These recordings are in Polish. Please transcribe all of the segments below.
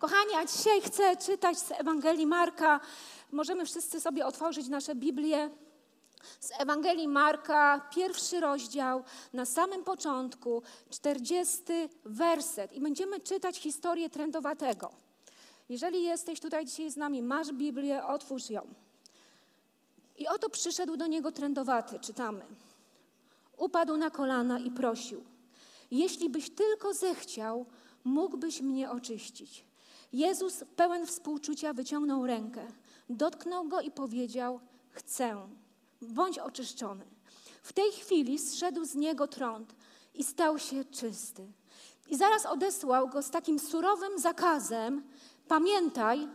Kochani, a dzisiaj chcę czytać z Ewangelii Marka. Możemy wszyscy sobie otworzyć nasze Biblię. Z Ewangelii Marka, pierwszy rozdział, na samym początku, czterdziesty werset. I będziemy czytać historię trędowatego. Jeżeli jesteś tutaj dzisiaj z nami, masz Biblię, otwórz ją. I oto przyszedł do niego trędowaty, czytamy. Upadł na kolana i prosił: Jeśli byś tylko zechciał, mógłbyś mnie oczyścić. Jezus, pełen współczucia, wyciągnął rękę, dotknął go i powiedział: Chcę, bądź oczyszczony. W tej chwili zszedł z niego trąd i stał się czysty. I zaraz odesłał go z takim surowym zakazem: Pamiętaj,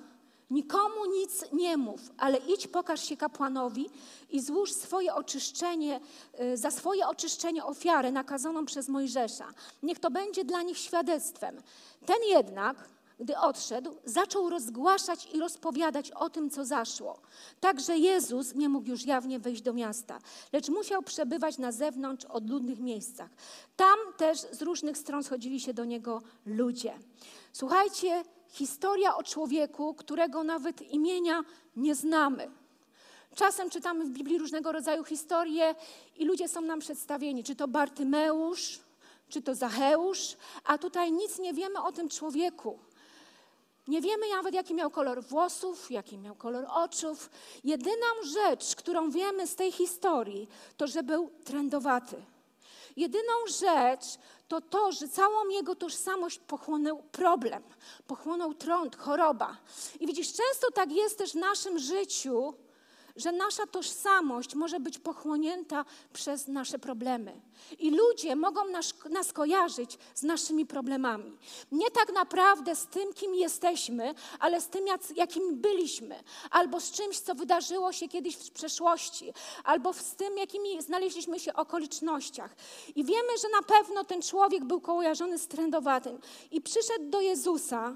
Nikomu nic nie mów, ale idź, pokaż się kapłanowi i złóż swoje oczyszczenie, y, za swoje oczyszczenie ofiarę nakazaną przez Mojżesza. Niech to będzie dla nich świadectwem. Ten jednak, gdy odszedł, zaczął rozgłaszać i rozpowiadać o tym, co zaszło. Także Jezus nie mógł już jawnie wejść do miasta, lecz musiał przebywać na zewnątrz, odludnych miejscach. Tam też z różnych stron schodzili się do niego ludzie. Słuchajcie, historia o człowieku, którego nawet imienia nie znamy. Czasem czytamy w Biblii różnego rodzaju historie i ludzie są nam przedstawieni, czy to Bartymeusz, czy to Zacheusz, a tutaj nic nie wiemy o tym człowieku. Nie wiemy nawet, jaki miał kolor włosów, jaki miał kolor oczów. Jedyną rzecz, którą wiemy z tej historii, to że był trendowaty. Jedyną rzecz to to, że całą jego tożsamość pochłonął problem, pochłonął trąd, choroba. I widzisz, często tak jest też w naszym życiu, że nasza tożsamość może być pochłonięta przez nasze problemy. I ludzie mogą nas, nas, kojarzyć z naszymi problemami. Nie tak naprawdę z tym, kim jesteśmy, ale z tym, jak, jakim byliśmy, albo z czymś, co wydarzyło się kiedyś w przeszłości, albo z tym, jakimi znaleźliśmy się okolicznościach. I wiemy, że na pewno ten człowiek był kojarzony z trędowatym. I przyszedł do Jezusa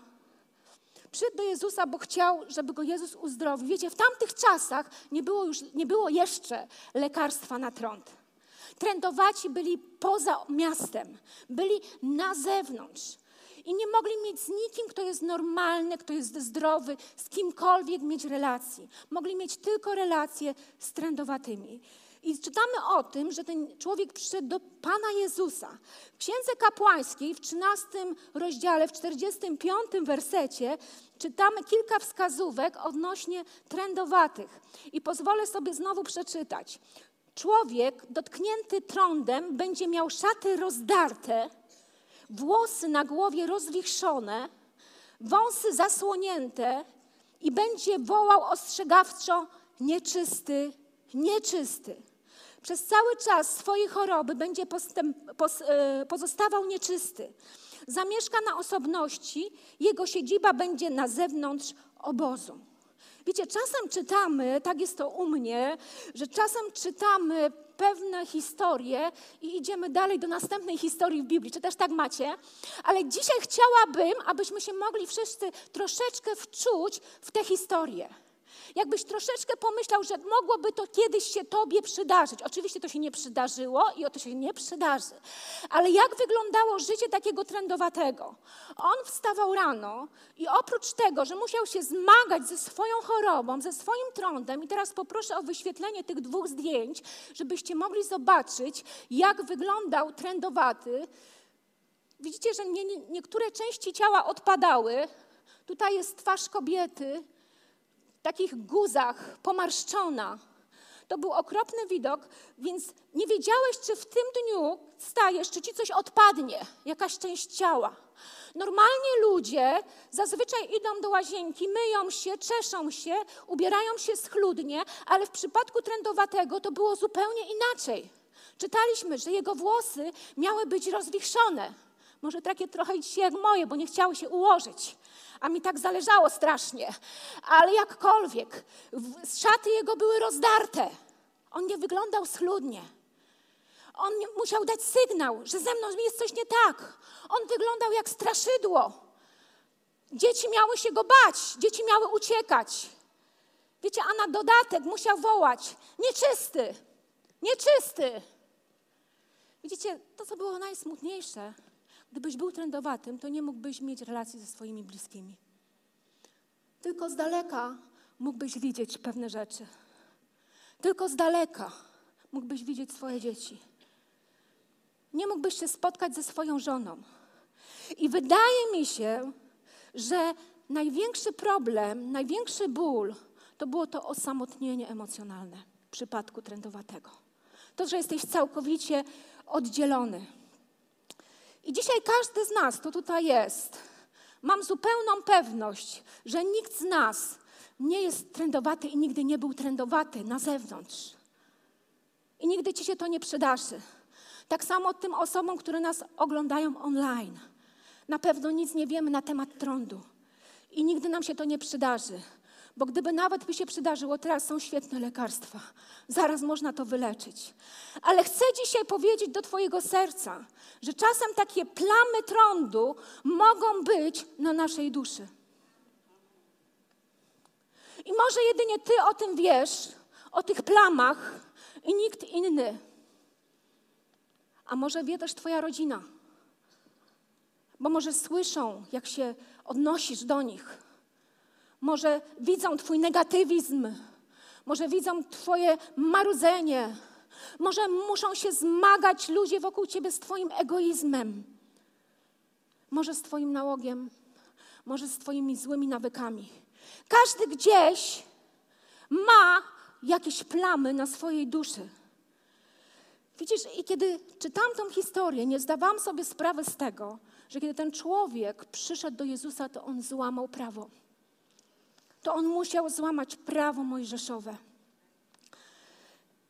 Przyszedł do Jezusa, bo chciał, żeby go Jezus uzdrowił. Wiecie, w tamtych czasach nie było, już, nie było jeszcze lekarstwa na trąd. Trędowaci byli poza miastem, byli na zewnątrz. I nie mogli mieć z nikim, kto jest normalny, kto jest zdrowy, z kimkolwiek mieć relacji. Mogli mieć tylko relacje z trędowatymi. I czytamy o tym, że ten człowiek przyszedł do Pana Jezusa. W Księdze Kapłańskiej w 13 rozdziale, w 45 wersecie czytamy kilka wskazówek odnośnie trędowatych. I pozwolę sobie znowu przeczytać. Człowiek dotknięty trądem będzie miał szaty rozdarte, włosy na głowie rozwichrzone, wąsy zasłonięte i będzie wołał ostrzegawczo nieczysty, nieczysty. Przez cały czas swojej choroby będzie postęp, pos, e, pozostawał nieczysty. Zamieszka na osobności, jego siedziba będzie na zewnątrz obozu. Wiecie, czasem czytamy, tak jest to u mnie, że czasem czytamy pewne historie i idziemy dalej do następnej historii w Biblii. Czy też tak macie? Ale dzisiaj chciałabym, abyśmy się mogli wszyscy troszeczkę wczuć w tę historię. Jakbyś troszeczkę pomyślał, że mogłoby to kiedyś się Tobie przydarzyć. Oczywiście to się nie przydarzyło i o to się nie przydarzy. Ale jak wyglądało życie takiego trendowatego? On wstawał rano i oprócz tego, że musiał się zmagać ze swoją chorobą, ze swoim trądem, i teraz poproszę o wyświetlenie tych dwóch zdjęć, żebyście mogli zobaczyć, jak wyglądał trendowaty. Widzicie, że nie, nie, niektóre części ciała odpadały. Tutaj jest twarz kobiety, takich guzach, pomarszczona. To był okropny widok, więc nie wiedziałeś, czy w tym dniu stajesz, czy ci coś odpadnie, jakaś część ciała. Normalnie ludzie zazwyczaj idą do łazienki, myją się, czeszą się, ubierają się schludnie, ale w przypadku trędowatego to było zupełnie inaczej. Czytaliśmy, że jego włosy miały być rozwichrzone. Może takie trochę dzisiaj jak moje, bo nie chciały się ułożyć a mi tak zależało strasznie. Ale jakkolwiek, szaty jego były rozdarte. On nie wyglądał schludnie. On musiał dać sygnał, że ze mną jest coś nie tak. On wyglądał jak straszydło. Dzieci miały się go bać, dzieci miały uciekać. Wiecie, a na dodatek musiał wołać: nieczysty, nieczysty. Widzicie, to co było najsmutniejsze, Gdybyś był trendowatym, to nie mógłbyś mieć relacji ze swoimi bliskimi. Tylko z daleka mógłbyś widzieć pewne rzeczy. Tylko z daleka mógłbyś widzieć swoje dzieci. Nie mógłbyś się spotkać ze swoją żoną. I wydaje mi się, że największy problem, największy ból to było to osamotnienie emocjonalne w przypadku trendowatego. To, że jesteś całkowicie oddzielony. I dzisiaj każdy z nas, kto tutaj jest, mam zupełną pewność, że nikt z nas nie jest trendowaty i nigdy nie był trendowaty na zewnątrz. I nigdy ci się to nie przydarzy. Tak samo tym osobom, które nas oglądają online. Na pewno nic nie wiemy na temat trądu. I nigdy nam się to nie przydarzy. Bo gdyby nawet by się przydarzyło, teraz są świetne lekarstwa. Zaraz można to wyleczyć. Ale chcę dzisiaj powiedzieć do Twojego serca, że czasem takie plamy trądu mogą być na naszej duszy. I może jedynie Ty o tym wiesz, o tych plamach i nikt inny. A może wie też Twoja rodzina. Bo może słyszą, jak się odnosisz do nich. Może widzą Twój negatywizm. Może widzą Twoje marudzenie. Może muszą się zmagać ludzie wokół Ciebie z Twoim egoizmem. Może z Twoim nałogiem. Może z Twoimi złymi nawykami. Każdy gdzieś ma jakieś plamy na swojej duszy. Widzisz, i kiedy czytam tą historię, nie zdawałam sobie sprawy z tego, że kiedy ten człowiek przyszedł do Jezusa, to on złamał prawo. To on musiał złamać prawo mojżeszowe.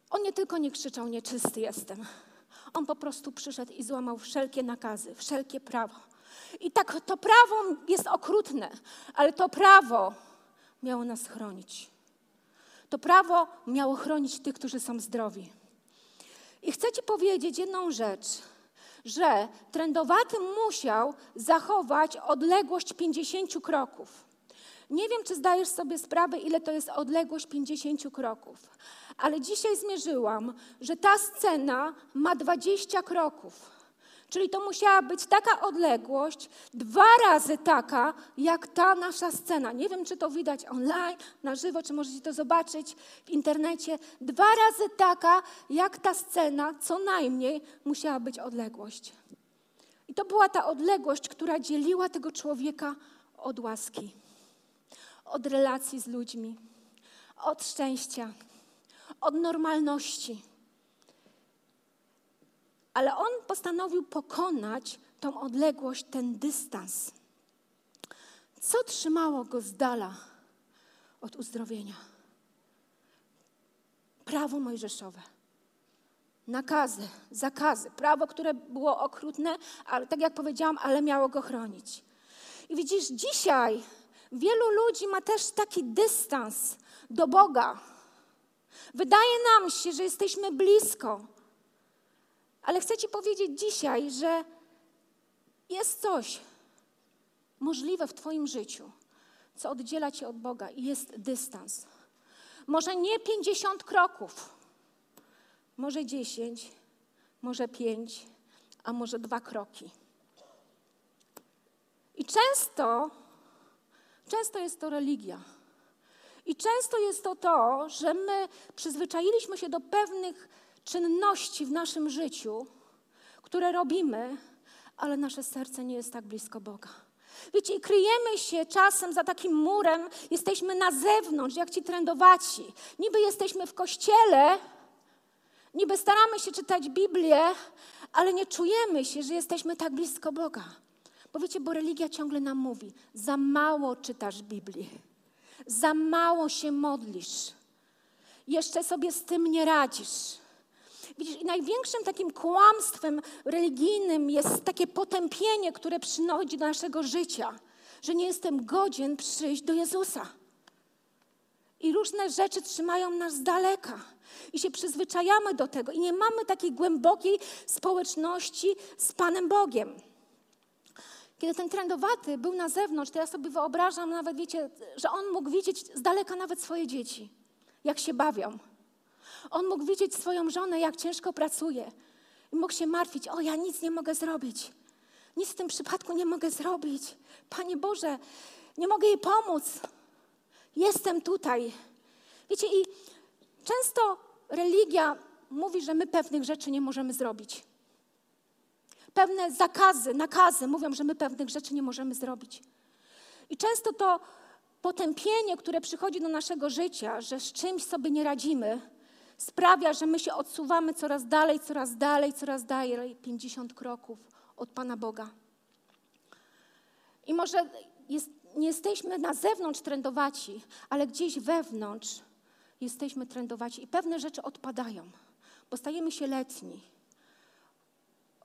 On nie tylko nie krzyczał, nieczysty jestem. On po prostu przyszedł i złamał wszelkie nakazy, wszelkie prawo. I tak to prawo jest okrutne, ale to prawo miało nas chronić. To prawo miało chronić tych, którzy są zdrowi. I chcę Ci powiedzieć jedną rzecz, że trendowaty musiał zachować odległość 50 kroków. Nie wiem, czy zdajesz sobie sprawę, ile to jest odległość 50 kroków, ale dzisiaj zmierzyłam, że ta scena ma 20 kroków. Czyli to musiała być taka odległość, dwa razy taka, jak ta nasza scena. Nie wiem, czy to widać online, na żywo, czy możecie to zobaczyć w internecie. Dwa razy taka, jak ta scena, co najmniej musiała być odległość. I to była ta odległość, która dzieliła tego człowieka od łaski, od relacji z ludźmi, od szczęścia, od normalności ale on postanowił pokonać tą odległość, ten dystans. Co trzymało go z dala od uzdrowienia? Prawo mojżeszowe. Nakazy, zakazy, prawo, które było okrutne, ale tak jak powiedziałam, ale miało go chronić. I widzisz, dzisiaj wielu ludzi ma też taki dystans do Boga. Wydaje nam się, że jesteśmy blisko, ale chcę Ci powiedzieć dzisiaj, że jest coś możliwe w Twoim życiu, co oddziela Cię od Boga i jest dystans. Może nie 50 kroków, może 10, może 5, a może dwa kroki. I często, często jest to religia. I często jest to to, że my przyzwyczailiśmy się do pewnych czynności w naszym życiu, które robimy, ale nasze serce nie jest tak blisko Boga. Wiecie, kryjemy się czasem za takim murem, jesteśmy na zewnątrz, jak ci trendowaci. Niby jesteśmy w kościele, niby staramy się czytać Biblię, ale nie czujemy się, że jesteśmy tak blisko Boga. Bo wiecie, bo religia ciągle nam mówi: za mało czytasz Biblii, za mało się modlisz, jeszcze sobie z tym nie radzisz. Widzisz, największym takim kłamstwem religijnym jest takie potępienie, które przychodzi do naszego życia, że nie jestem godzien przyjść do Jezusa. I różne rzeczy trzymają nas z daleka. I się przyzwyczajamy do tego. I nie mamy takiej głębokiej społeczności z Panem Bogiem. Kiedy ten trendowaty był na zewnątrz, to ja sobie wyobrażam nawet, wiecie, że on mógł widzieć z daleka nawet swoje dzieci, jak się bawią. On mógł widzieć swoją żonę, jak ciężko pracuje. I mógł się martwić: O, ja nic nie mogę zrobić. Nic w tym przypadku nie mogę zrobić. Panie Boże, nie mogę jej pomóc. Jestem tutaj. Wiecie, i często religia mówi, że my pewnych rzeczy nie możemy zrobić. Pewne zakazy, nakazy mówią, że my pewnych rzeczy nie możemy zrobić. I często to potępienie, które przychodzi do naszego życia, że z czymś sobie nie radzimy, sprawia, że my się odsuwamy coraz dalej, coraz dalej, coraz dalej, 50 kroków od Pana Boga. I może jest, nie jesteśmy na zewnątrz trendowaci, ale gdzieś wewnątrz jesteśmy trendowaci i pewne rzeczy odpadają, bo stajemy się letni.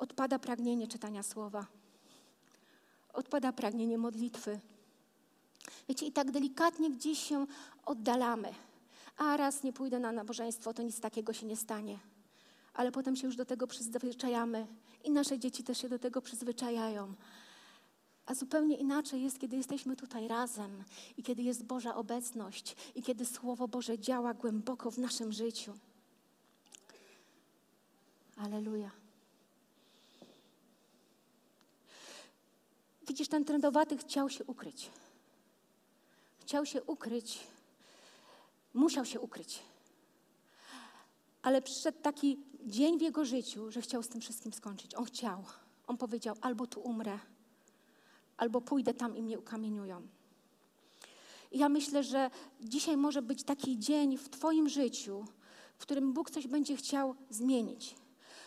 Odpada pragnienie czytania słowa, odpada pragnienie modlitwy. Wiecie, i tak delikatnie gdzieś się oddalamy. A raz nie pójdę na nabożeństwo, to nic takiego się nie stanie. Ale potem się już do tego przyzwyczajamy i nasze dzieci też się do tego przyzwyczajają. A zupełnie inaczej jest, kiedy jesteśmy tutaj razem i kiedy jest Boża obecność i kiedy Słowo Boże działa głęboko w naszym życiu. Aleluja. Widzisz, ten trendowaty chciał się ukryć. Chciał się ukryć, musiał się ukryć. Ale przyszedł taki dzień w jego życiu, że chciał z tym wszystkim skończyć. On chciał. On powiedział: albo tu umrę, albo pójdę tam i mnie ukamieniują. I ja myślę, że dzisiaj może być taki dzień w Twoim życiu, w którym Bóg coś będzie chciał zmienić.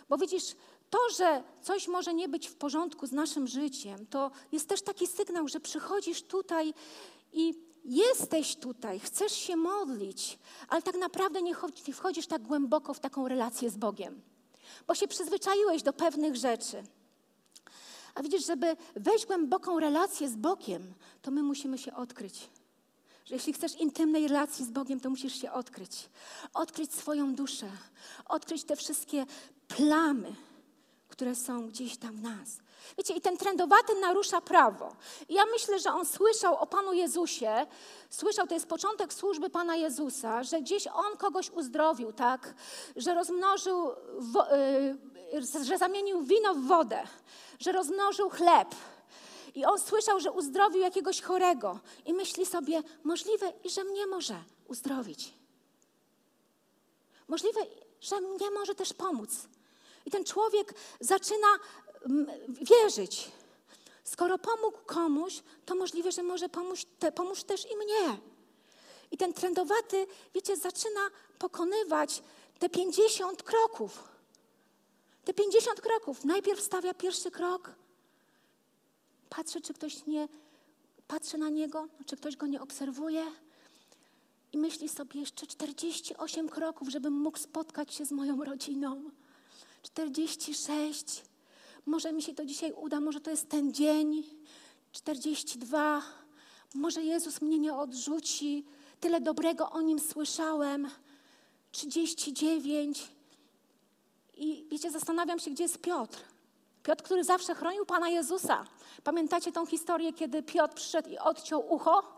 Bo widzisz, to, że coś może nie być w porządku z naszym życiem, to jest też taki sygnał, że przychodzisz tutaj i jesteś tutaj, chcesz się modlić, ale tak naprawdę nie wchodzisz tak głęboko w taką relację z Bogiem, bo się przyzwyczaiłeś do pewnych rzeczy. A widzisz, żeby wejść głęboką relację z Bogiem, to my musimy się odkryć. Że jeśli chcesz intymnej relacji z Bogiem, to musisz się odkryć. Odkryć swoją duszę, odkryć te wszystkie plamy, które są gdzieś tam w nas. Wiecie, i ten trendowaty narusza prawo. I ja myślę, że on słyszał o Panu Jezusie, słyszał, to jest początek służby Pana Jezusa, że gdzieś on kogoś uzdrowił, tak? Że rozmnożył, y, że zamienił wino w wodę, że rozmnożył chleb. I on słyszał, że uzdrowił jakiegoś chorego. I myśli sobie, możliwe, i że mnie może uzdrowić. Możliwe, że mnie może też pomóc. I ten człowiek zaczyna wierzyć. Skoro pomógł komuś, to możliwe, że może pomóż, te, pomóż też i mnie. I ten trendowaty, wiecie, zaczyna pokonywać te 50 kroków. Te 50 kroków. Najpierw stawia pierwszy krok, patrzy, czy ktoś nie patrzy na niego, czy ktoś go nie obserwuje. I myśli sobie jeszcze 48 kroków, żebym mógł spotkać się z moją rodziną. 46. Może mi się to dzisiaj uda, może to jest ten dzień. 42. Może Jezus mnie nie odrzuci. Tyle dobrego o nim słyszałem. 39. I wiecie, zastanawiam się, gdzie jest Piotr. Piotr, który zawsze chronił Pana Jezusa. Pamiętacie tą historię, kiedy Piotr przyszedł i odciął ucho?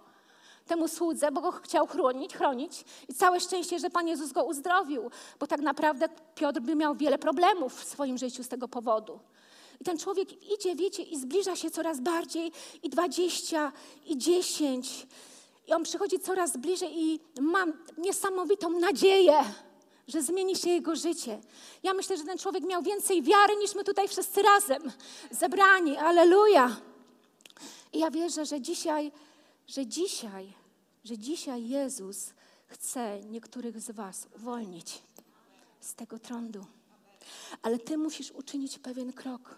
Temu słudze, bo go chciał chronić, chronić. I całe szczęście, że Pan Jezus go uzdrowił, bo tak naprawdę Piotr by miał wiele problemów w swoim życiu z tego powodu. I ten człowiek idzie, wiecie, i zbliża się coraz bardziej, i dwadzieścia, i dziesięć. I on przychodzi coraz bliżej i mam niesamowitą nadzieję, że zmieni się jego życie. Ja myślę, że ten człowiek miał więcej wiary niż my tutaj wszyscy razem zebrani. Aleluja. I ja wierzę, że dzisiaj, że dzisiaj że dzisiaj Jezus chce niektórych z Was uwolnić z tego trądu. Ale Ty musisz uczynić pewien krok.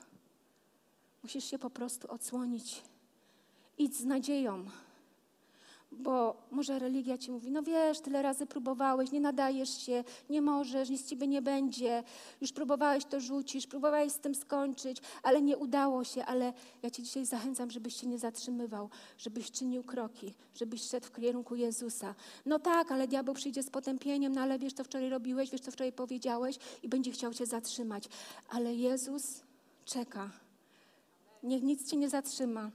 Musisz się po prostu odsłonić. Idź z nadzieją. Bo może religia ci mówi, no wiesz, tyle razy próbowałeś, nie nadajesz się, nie możesz, nic z ciebie nie będzie, już próbowałeś to rzucić, próbowałeś z tym skończyć, ale nie udało się, ale ja cię dzisiaj zachęcam, żebyś się nie zatrzymywał, żebyś czynił kroki, żebyś szedł w kierunku Jezusa. No tak, ale diabeł przyjdzie z potępieniem, no ale wiesz, co wczoraj robiłeś, wiesz, co wczoraj powiedziałeś i będzie chciał cię zatrzymać. Ale Jezus czeka. Niech nic cię nie zatrzyma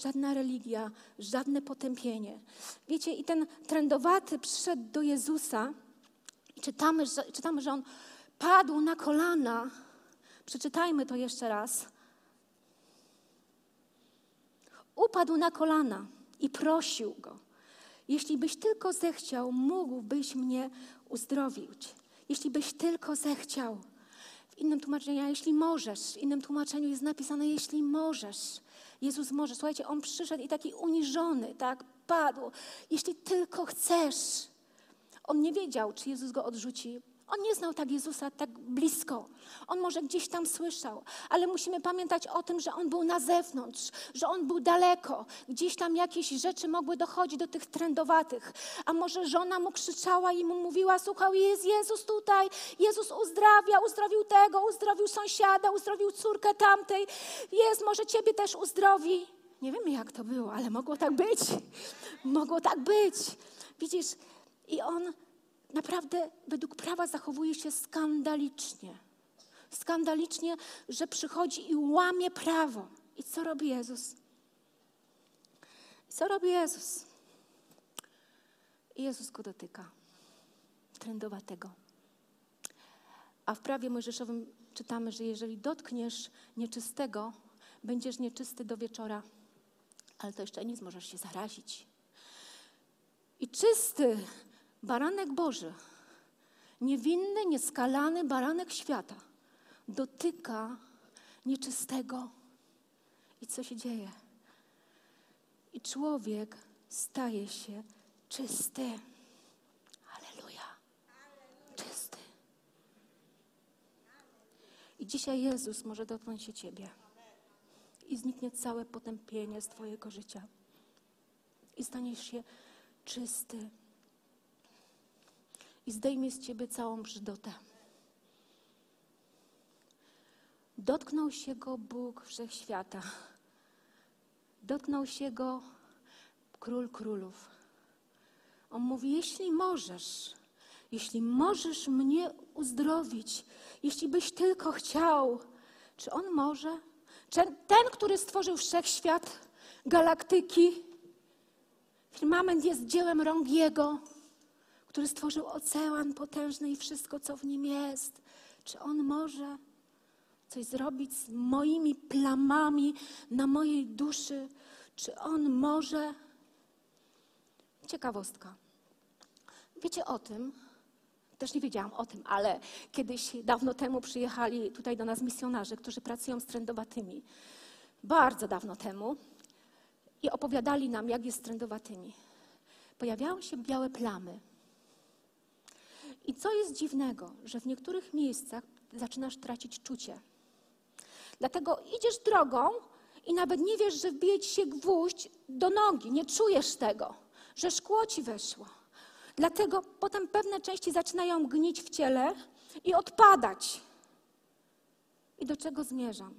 żadna religia, żadne potępienie. Wiecie, i ten trendowaty przyszedł do Jezusa i czytamy, że, czytamy, że on padł na kolana. Przeczytajmy to jeszcze raz. Upadł na kolana i prosił go. Jeśli byś tylko zechciał, mógłbyś mnie uzdrowić. Jeśli byś tylko zechciał. W innym tłumaczeniu, jeśli możesz, w innym tłumaczeniu jest napisane, jeśli możesz. Jezus może. Słuchajcie, On przyszedł i taki uniżony, tak, padł. Jeśli tylko chcesz. On nie wiedział, czy Jezus go odrzuci. On nie znał tak Jezusa tak blisko. On może gdzieś tam słyszał, ale musimy pamiętać o tym, że on był na zewnątrz, że on był daleko. Gdzieś tam jakieś rzeczy mogły dochodzić do tych trędowatych. A może żona mu krzyczała i mu mówiła: Słuchaj, jest Jezus tutaj, Jezus uzdrawia, uzdrowił tego, uzdrowił sąsiada, uzdrowił córkę tamtej. Jest, może ciebie też uzdrowi. Nie wiemy, jak to było, ale mogło tak być. Mogło tak być. Widzisz, i on naprawdę według prawa zachowuje się skandalicznie. Skandalicznie, że przychodzi i łamie prawo. I co robi Jezus? I co robi Jezus? I Jezus go dotyka. Trędowatego. A w prawie mojżeszowym czytamy, że jeżeli dotkniesz nieczystego, będziesz nieczysty do wieczora. Ale to jeszcze nic, możesz się zarazić. I czysty baranek Boży, niewinny, nieskalany baranek świata, dotyka nieczystego. I co się dzieje? I człowiek staje się czysty. Aleluja. Czysty. I dzisiaj Jezus może dotknąć się Ciebie. I zniknie całe potępienie z Twojego życia. I staniesz się czysty i zdejmie z ciebie całą brzydotę. Dotknął się go Bóg wszechświata. Dotknął się go król królów. On mówi: Jeśli możesz, jeśli możesz mnie uzdrowić, jeśli byś tylko chciał, czy on może? Czy ten, który stworzył wszechświat, galaktyki, firmament jest dziełem rąk Jego który stworzył ocean potężny i wszystko, co w nim jest. Czy On może coś zrobić z moimi plamami na mojej duszy? Czy On może? Ciekawostka. Wiecie o tym, też nie wiedziałam o tym, ale kiedyś dawno temu przyjechali tutaj do nas misjonarze, którzy pracują z trędowatymi. Bardzo dawno temu. I opowiadali nam, jak jest z trędowatymi. Pojawiały się białe plamy. I co jest dziwnego, że w niektórych miejscach zaczynasz tracić czucie. Dlatego idziesz drogą i nawet nie wiesz, że wbije ci się gwóźdź do nogi, nie czujesz tego, że szkło ci weszło. Dlatego potem pewne części zaczynają gnić w ciele i odpadać. I do czego zmierzam?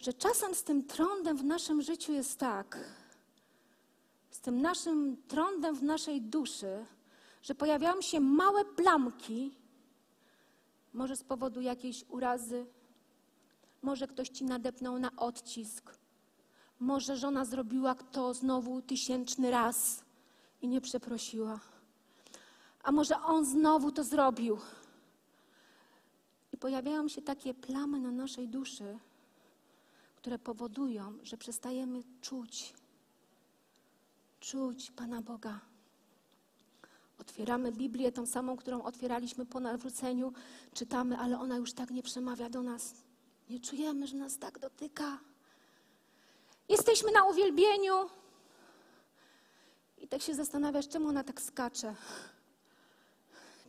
Że czasem z tym trądem w naszym życiu jest tak, z tym naszym trądem w naszej duszy, że pojawiają się małe plamki, może z powodu jakiejś urazy, może ktoś ci nadepnął na odcisk, może żona zrobiła to znowu tysięczny raz i nie przeprosiła, a może on znowu to zrobił. I pojawiają się takie plamy na naszej duszy, które powodują, że przestajemy czuć, czuć Pana Boga. Otwieramy Biblię, tą samą, którą otwieraliśmy po nawróceniu, czytamy, ale ona już tak nie przemawia do nas. Nie czujemy, że nas tak dotyka. Jesteśmy na uwielbieniu i tak się zastanawiasz, czemu ona tak skacze.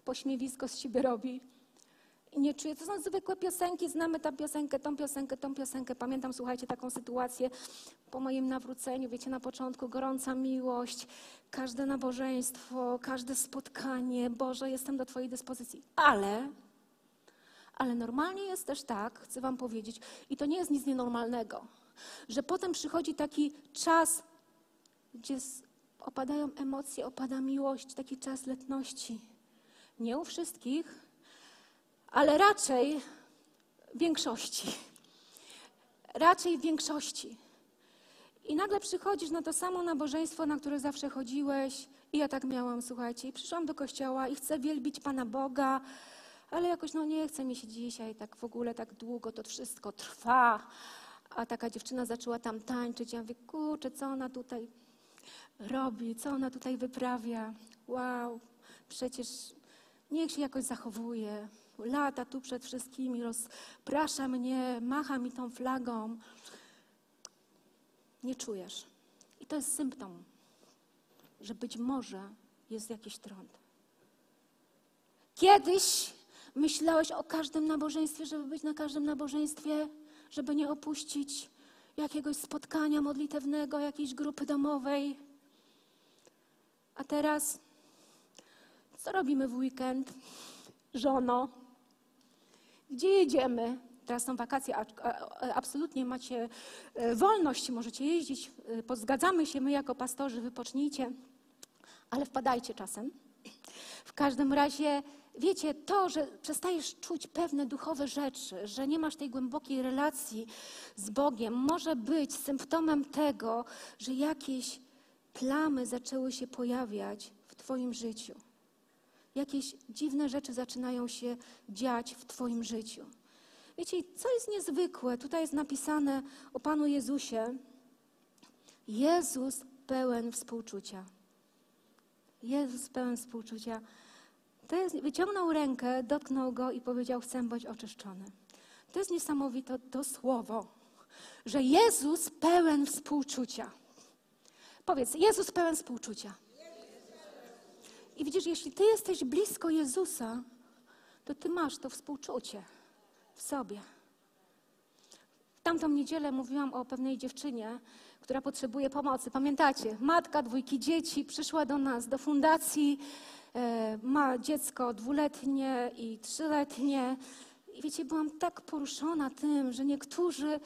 Pośmiewisko z siebie robi nie czuję. To są zwykłe piosenki, znamy tę piosenkę, tą piosenkę, tą piosenkę. Pamiętam, słuchajcie, taką sytuację po moim nawróceniu, wiecie, na początku gorąca miłość, każde nabożeństwo, każde spotkanie. Boże, jestem do Twojej dyspozycji. Ale, ale normalnie jest też tak, chcę Wam powiedzieć, i to nie jest nic nienormalnego, że potem przychodzi taki czas, gdzie opadają emocje, opada miłość, taki czas letności. Nie u wszystkich, ale raczej większości. Raczej większości. I nagle przychodzisz na to samo nabożeństwo, na które zawsze chodziłeś. I ja tak miałam, słuchajcie. I przyszłam do kościoła i chcę wielbić Pana Boga, ale jakoś no nie chce mi się dzisiaj tak w ogóle tak długo to wszystko trwa. A taka dziewczyna zaczęła tam tańczyć. Ja mówię, kurczę, co ona tutaj robi, co ona tutaj wyprawia. Wow, przecież niech się jakoś zachowuje. Lata tu przed wszystkimi, rozprasza mnie, macha mi tą flagą. Nie czujesz. I to jest symptom, że być może jest jakiś trąd. Kiedyś myślałeś o każdym nabożeństwie, żeby być na każdym nabożeństwie, żeby nie opuścić jakiegoś spotkania modlitewnego, jakiejś grupy domowej. A teraz co robimy w weekend? Żono, gdzie jedziemy? Teraz są wakacje, absolutnie macie e, wolność, możecie jeździć, e, pozgadzamy się, my jako pastorzy, wypocznijcie, ale wpadajcie czasem. W każdym razie, wiecie, to, że przestajesz czuć pewne duchowe rzeczy, że nie masz tej głębokiej relacji z Bogiem, może być symptomem tego, że jakieś plamy zaczęły się pojawiać w Twoim życiu. Jakieś dziwne rzeczy zaczynają się dziać w Twoim życiu. Wiecie, co jest niezwykłe? Tutaj jest napisane o Panu Jezusie. Jezus pełen współczucia. Jezus pełen współczucia. To jest, wyciągnął rękę, dotknął go i powiedział: Chcę być oczyszczony. To jest niesamowite to słowo, że Jezus pełen współczucia. Powiedz, Jezus pełen współczucia. I widzisz, jeśli ty jesteś blisko Jezusa, to ty masz to współczucie w sobie. W tamtą niedzielę mówiłam o pewnej dziewczynie, która potrzebuje pomocy. Pamiętacie, matka dwójki dzieci przyszła do nas, do fundacji, e, ma dziecko dwuletnie i trzyletnie. I wiecie, byłam tak poruszona tym, że niektórzy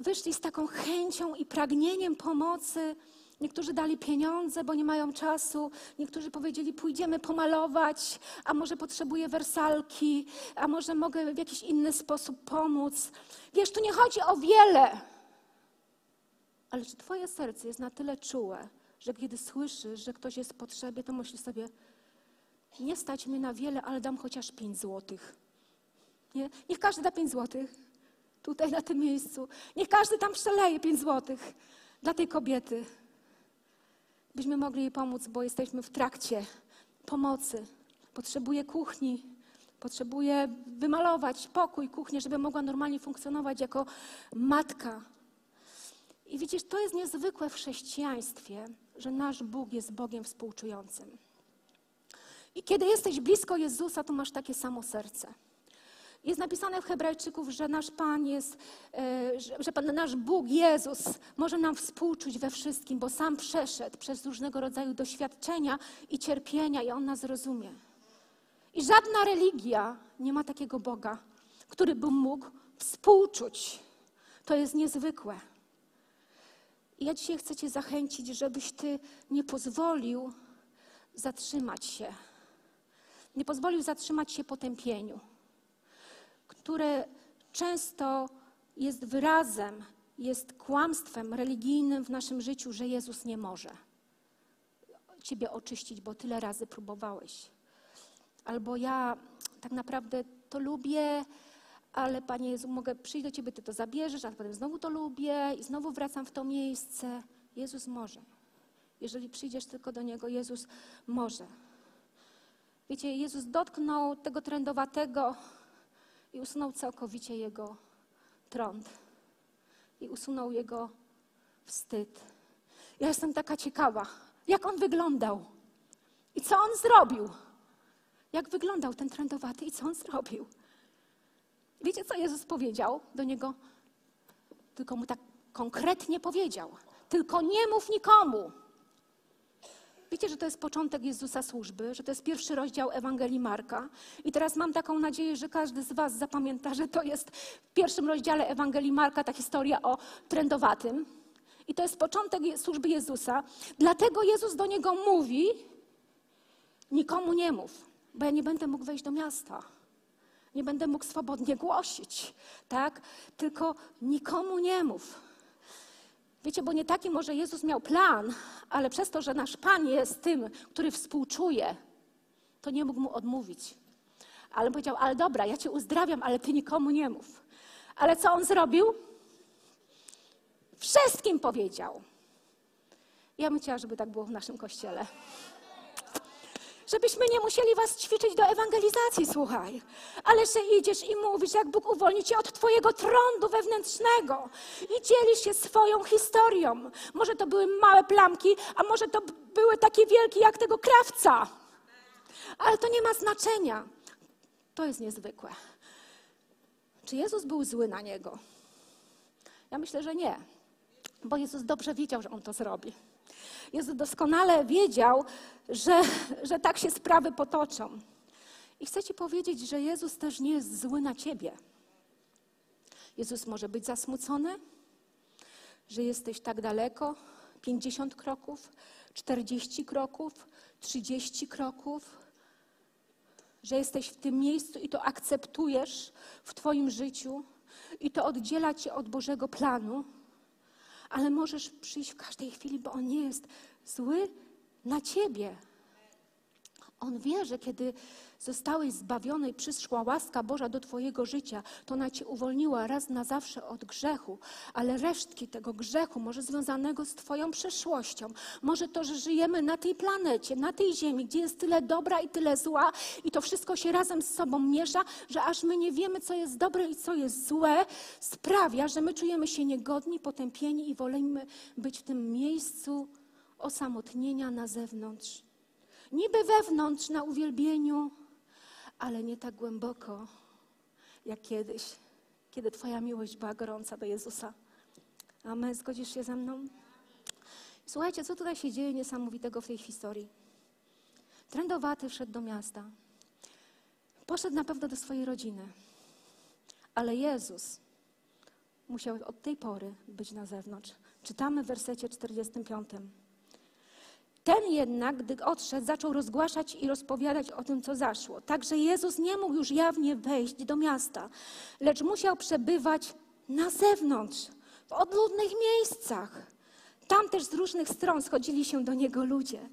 wyszli z taką chęcią i pragnieniem pomocy. Niektórzy dali pieniądze, bo nie mają czasu. Niektórzy powiedzieli, pójdziemy pomalować, a może potrzebuję wersalki, a może mogę w jakiś inny sposób pomóc. Wiesz, tu nie chodzi o wiele. Ale czy Twoje serce jest na tyle czułe, że kiedy słyszysz, że ktoś jest w potrzebie, to myślisz sobie, nie stać mnie na wiele, ale dam chociaż pięć złotych. Nie? Niech każdy da pięć złotych tutaj na tym miejscu. Niech każdy tam przeleje pięć złotych dla tej kobiety. Byśmy mogli jej pomóc, bo jesteśmy w trakcie pomocy. Potrzebuje kuchni, potrzebuje wymalować pokój, kuchnię, żeby mogła normalnie funkcjonować jako matka. I widzisz, to jest niezwykłe w chrześcijaństwie, że nasz Bóg jest Bogiem współczującym. I kiedy jesteś blisko Jezusa, to masz takie samo serce. Jest napisane w Hebrajczyków, że nasz Pan jest, e, że Pan, nasz Bóg, Jezus, może nam współczuć we wszystkim, bo sam przeszedł przez różnego rodzaju doświadczenia i cierpienia i On nas rozumie. I żadna religia nie ma takiego Boga, który by mógł współczuć. To jest niezwykłe. I ja dzisiaj chcę Cię zachęcić, żebyś Ty nie pozwolił zatrzymać się. Nie pozwolił zatrzymać się potępieniu które często jest wyrazem, jest kłamstwem religijnym w naszym życiu, że Jezus nie może Ciebie oczyścić, bo tyle razy próbowałeś. Albo ja tak naprawdę to lubię, ale Panie Jezu, mogę przyjść do Ciebie, Ty to zabierzesz, a potem znowu to lubię i znowu wracam w to miejsce. Jezus może. Jeżeli przyjdziesz tylko do Niego, Jezus może. Wiecie, Jezus dotknął tego trendowatego i usunął całkowicie jego trąd i usunął jego wstyd. Ja jestem taka ciekawa, jak on wyglądał i co on zrobił. Jak wyglądał ten trędowaty i co on zrobił. Wiecie, co Jezus powiedział do niego? Tylko mu tak konkretnie powiedział. Tylko nie mów nikomu. Wiecie, że to jest początek Jezusa służby, że to jest pierwszy rozdział Ewangelii Marka. I teraz mam taką nadzieję, że każdy z Was zapamięta, że to jest w pierwszym rozdziale Ewangelii Marka ta historia o trędowatym. I to jest początek służby Jezusa. Dlatego Jezus do niego mówi: Nikomu nie mów, bo ja nie będę mógł wejść do miasta. Nie będę mógł swobodnie głosić, tak? Tylko nikomu nie mów. Wiecie, bo nie taki może Jezus miał plan, ale przez to, że nasz Pan jest tym, który współczuje, to nie mógł mu odmówić. Ale powiedział, ale dobra, ja cię uzdrawiam, ale ty nikomu nie mów. Ale co on zrobił? Wszystkim powiedział. Ja bym chciała, żeby tak było w naszym kościele. Żebyśmy nie musieli was ćwiczyć do ewangelizacji, słuchaj. Ale że idziesz i mówisz, jak Bóg uwolni cię od twojego trądu wewnętrznego i dzielisz się swoją historią. Może to były małe plamki, a może to były takie wielkie jak tego krawca. Ale to nie ma znaczenia. To jest niezwykłe. Czy Jezus był zły na niego? Ja myślę, że nie, bo Jezus dobrze wiedział, że on to zrobi. Jezus doskonale wiedział, że, że tak się sprawy potoczą. I chcę Ci powiedzieć, że Jezus też nie jest zły na Ciebie. Jezus może być zasmucony, że jesteś tak daleko 50 kroków, 40 kroków, 30 kroków, że jesteś w tym miejscu i to akceptujesz w Twoim życiu i to oddziela Cię od Bożego planu, ale możesz przyjść w każdej chwili, bo On nie jest zły na Ciebie. On wie, że kiedy zostałeś zbawiony i przyszła łaska Boża do Twojego życia, to ona Cię uwolniła raz na zawsze od grzechu, ale resztki tego grzechu, może związanego z Twoją przeszłością, może to, że żyjemy na tej planecie, na tej ziemi, gdzie jest tyle dobra i tyle zła i to wszystko się razem z sobą miesza, że aż my nie wiemy, co jest dobre i co jest złe, sprawia, że my czujemy się niegodni, potępieni i wolimy być w tym miejscu osamotnienia na zewnątrz. Niby wewnątrz na uwielbieniu, ale nie tak głęboko jak kiedyś, kiedy Twoja miłość była gorąca do Jezusa. Amen. Zgodzisz się ze mną? Słuchajcie, co tutaj się dzieje niesamowitego w tej historii? Trędowaty wszedł do miasta. Poszedł na pewno do swojej rodziny. Ale Jezus musiał od tej pory być na zewnątrz. Czytamy w wersecie 45. Ten jednak, gdy odszedł, zaczął rozgłaszać i rozpowiadać o tym, co zaszło. Także Jezus nie mógł już jawnie wejść do miasta, lecz musiał przebywać na zewnątrz, w odludnych miejscach. Tam też z różnych stron schodzili się do niego ludzie.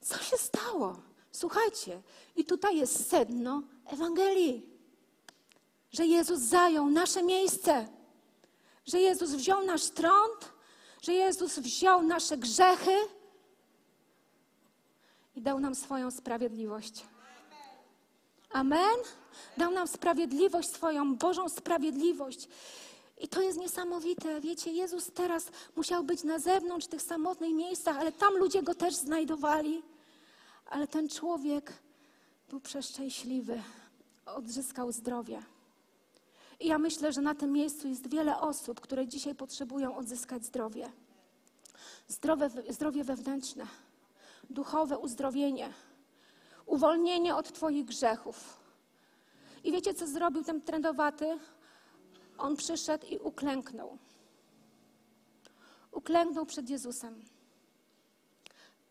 Co się stało? Słuchajcie, i tutaj jest sedno Ewangelii, że Jezus zajął nasze miejsce, że Jezus wziął nasz trąd, że Jezus wziął nasze grzechy i dał nam swoją sprawiedliwość. Amen? Dał nam sprawiedliwość, swoją Bożą sprawiedliwość. I to jest niesamowite. Wiecie, Jezus teraz musiał być na zewnątrz, tych samotnych miejscach, ale tam ludzie go też znajdowali. Ale ten człowiek był przeszczęśliwy, odzyskał zdrowie. I ja myślę, że na tym miejscu jest wiele osób, które dzisiaj potrzebują odzyskać zdrowie. Zdrowe, zdrowie wewnętrzne duchowe uzdrowienie, uwolnienie od Twoich grzechów. I wiecie, co zrobił ten trendowaty? On przyszedł i uklęknął. Uklęknął przed Jezusem.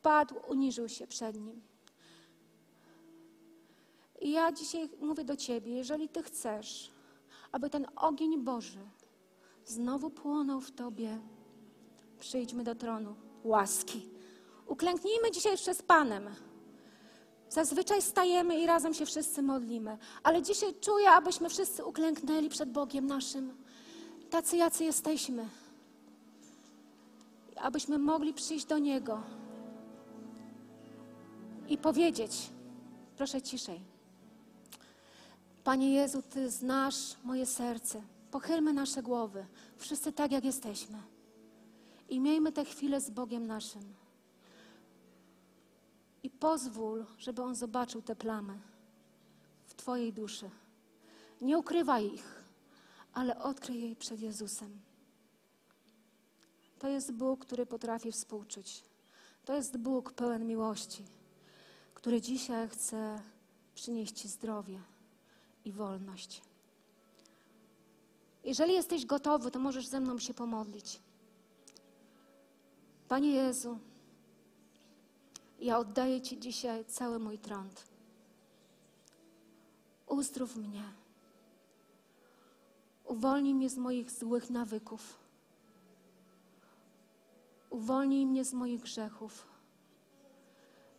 Padł, uniżył się przed Nim. I ja dzisiaj mówię do Ciebie, jeżeli Ty chcesz, aby ten ogień Boży znowu płonął w Tobie, przyjdźmy do tronu łaski. Uklęknijmy dzisiaj przez Panem. Zazwyczaj stajemy i razem się wszyscy modlimy, ale dzisiaj czuję, abyśmy wszyscy uklęknęli przed Bogiem naszym, tacy jacy jesteśmy. Abyśmy mogli przyjść do Niego i powiedzieć, proszę ciszej. Panie Jezu, Ty znasz moje serce. Pochylmy nasze głowy, wszyscy tak, jak jesteśmy. I miejmy tę chwilę z Bogiem naszym. Pozwól, żeby On zobaczył te plamy w Twojej duszy. Nie ukrywaj ich, ale odkryj jej przed Jezusem. To jest Bóg, który potrafi współczuć. To jest Bóg pełen miłości, który dzisiaj chce przynieść Ci zdrowie i wolność. Jeżeli jesteś gotowy, to możesz ze mną się pomodlić. Panie Jezu, ja oddaję Ci dzisiaj cały mój trąd. Uzdrów mnie. Uwolnij mnie z moich złych nawyków. Uwolnij mnie z moich grzechów,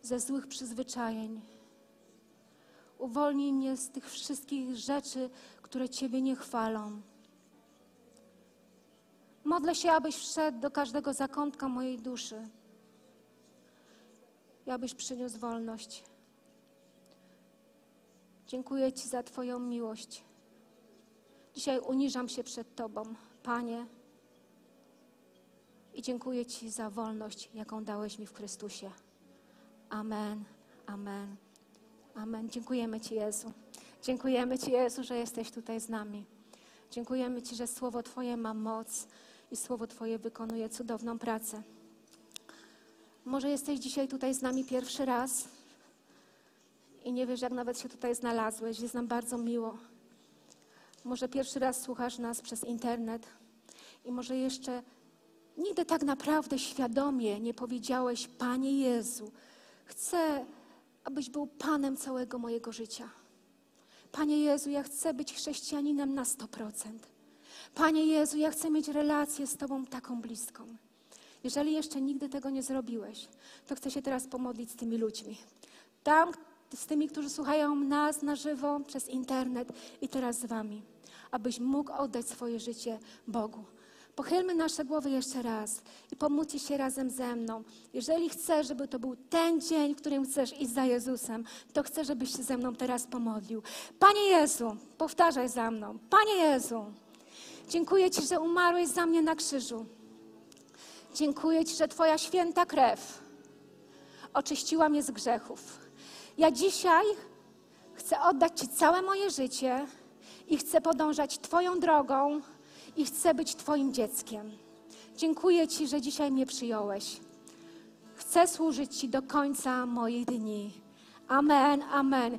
ze złych przyzwyczajeń. Uwolnij mnie z tych wszystkich rzeczy, które Ciebie nie chwalą. Modlę się, abyś wszedł do każdego zakątka mojej duszy i abyś przyniósł wolność. Dziękuję Ci za Twoją miłość. Dzisiaj uniżam się przed Tobą, Panie, i dziękuję Ci za wolność, jaką dałeś mi w Chrystusie. Amen, amen, amen. Dziękujemy Ci, Jezu. Dziękujemy Ci, Jezu, że jesteś tutaj z nami. Dziękujemy Ci, że Słowo Twoje ma moc i Słowo Twoje wykonuje cudowną pracę. Może jesteś dzisiaj tutaj z nami pierwszy raz i nie wiesz, jak nawet się tutaj znalazłeś. Jest nam bardzo miło. Może pierwszy raz słuchasz nas przez internet i może jeszcze nigdy tak naprawdę świadomie nie powiedziałeś: Panie Jezu, chcę, abyś był Panem całego mojego życia. Panie Jezu, ja chcę być chrześcijaninem na 100%. Panie Jezu, ja chcę mieć relację z Tobą taką bliską. Jeżeli jeszcze nigdy tego nie zrobiłeś, to chcę się teraz pomodlić z tymi ludźmi. Tam, z tymi, którzy słuchają nas na żywo przez internet i teraz z Wami, abyś mógł oddać swoje życie Bogu. Pochylmy nasze głowy jeszcze raz i pomóżcie się razem ze mną. Jeżeli chcesz, żeby to był ten dzień, w którym chcesz iść za Jezusem, to chcę, żebyś się ze mną teraz pomodlił. Panie Jezu, powtarzaj za mną. Panie Jezu, dziękuję Ci, że umarłeś za mnie na krzyżu. Dziękuję Ci, że Twoja święta krew oczyściła mnie z grzechów. Ja dzisiaj chcę oddać Ci całe moje życie i chcę podążać Twoją drogą i chcę być Twoim dzieckiem. Dziękuję Ci, że dzisiaj mnie przyjąłeś. Chcę służyć Ci do końca moich dni. Amen, amen.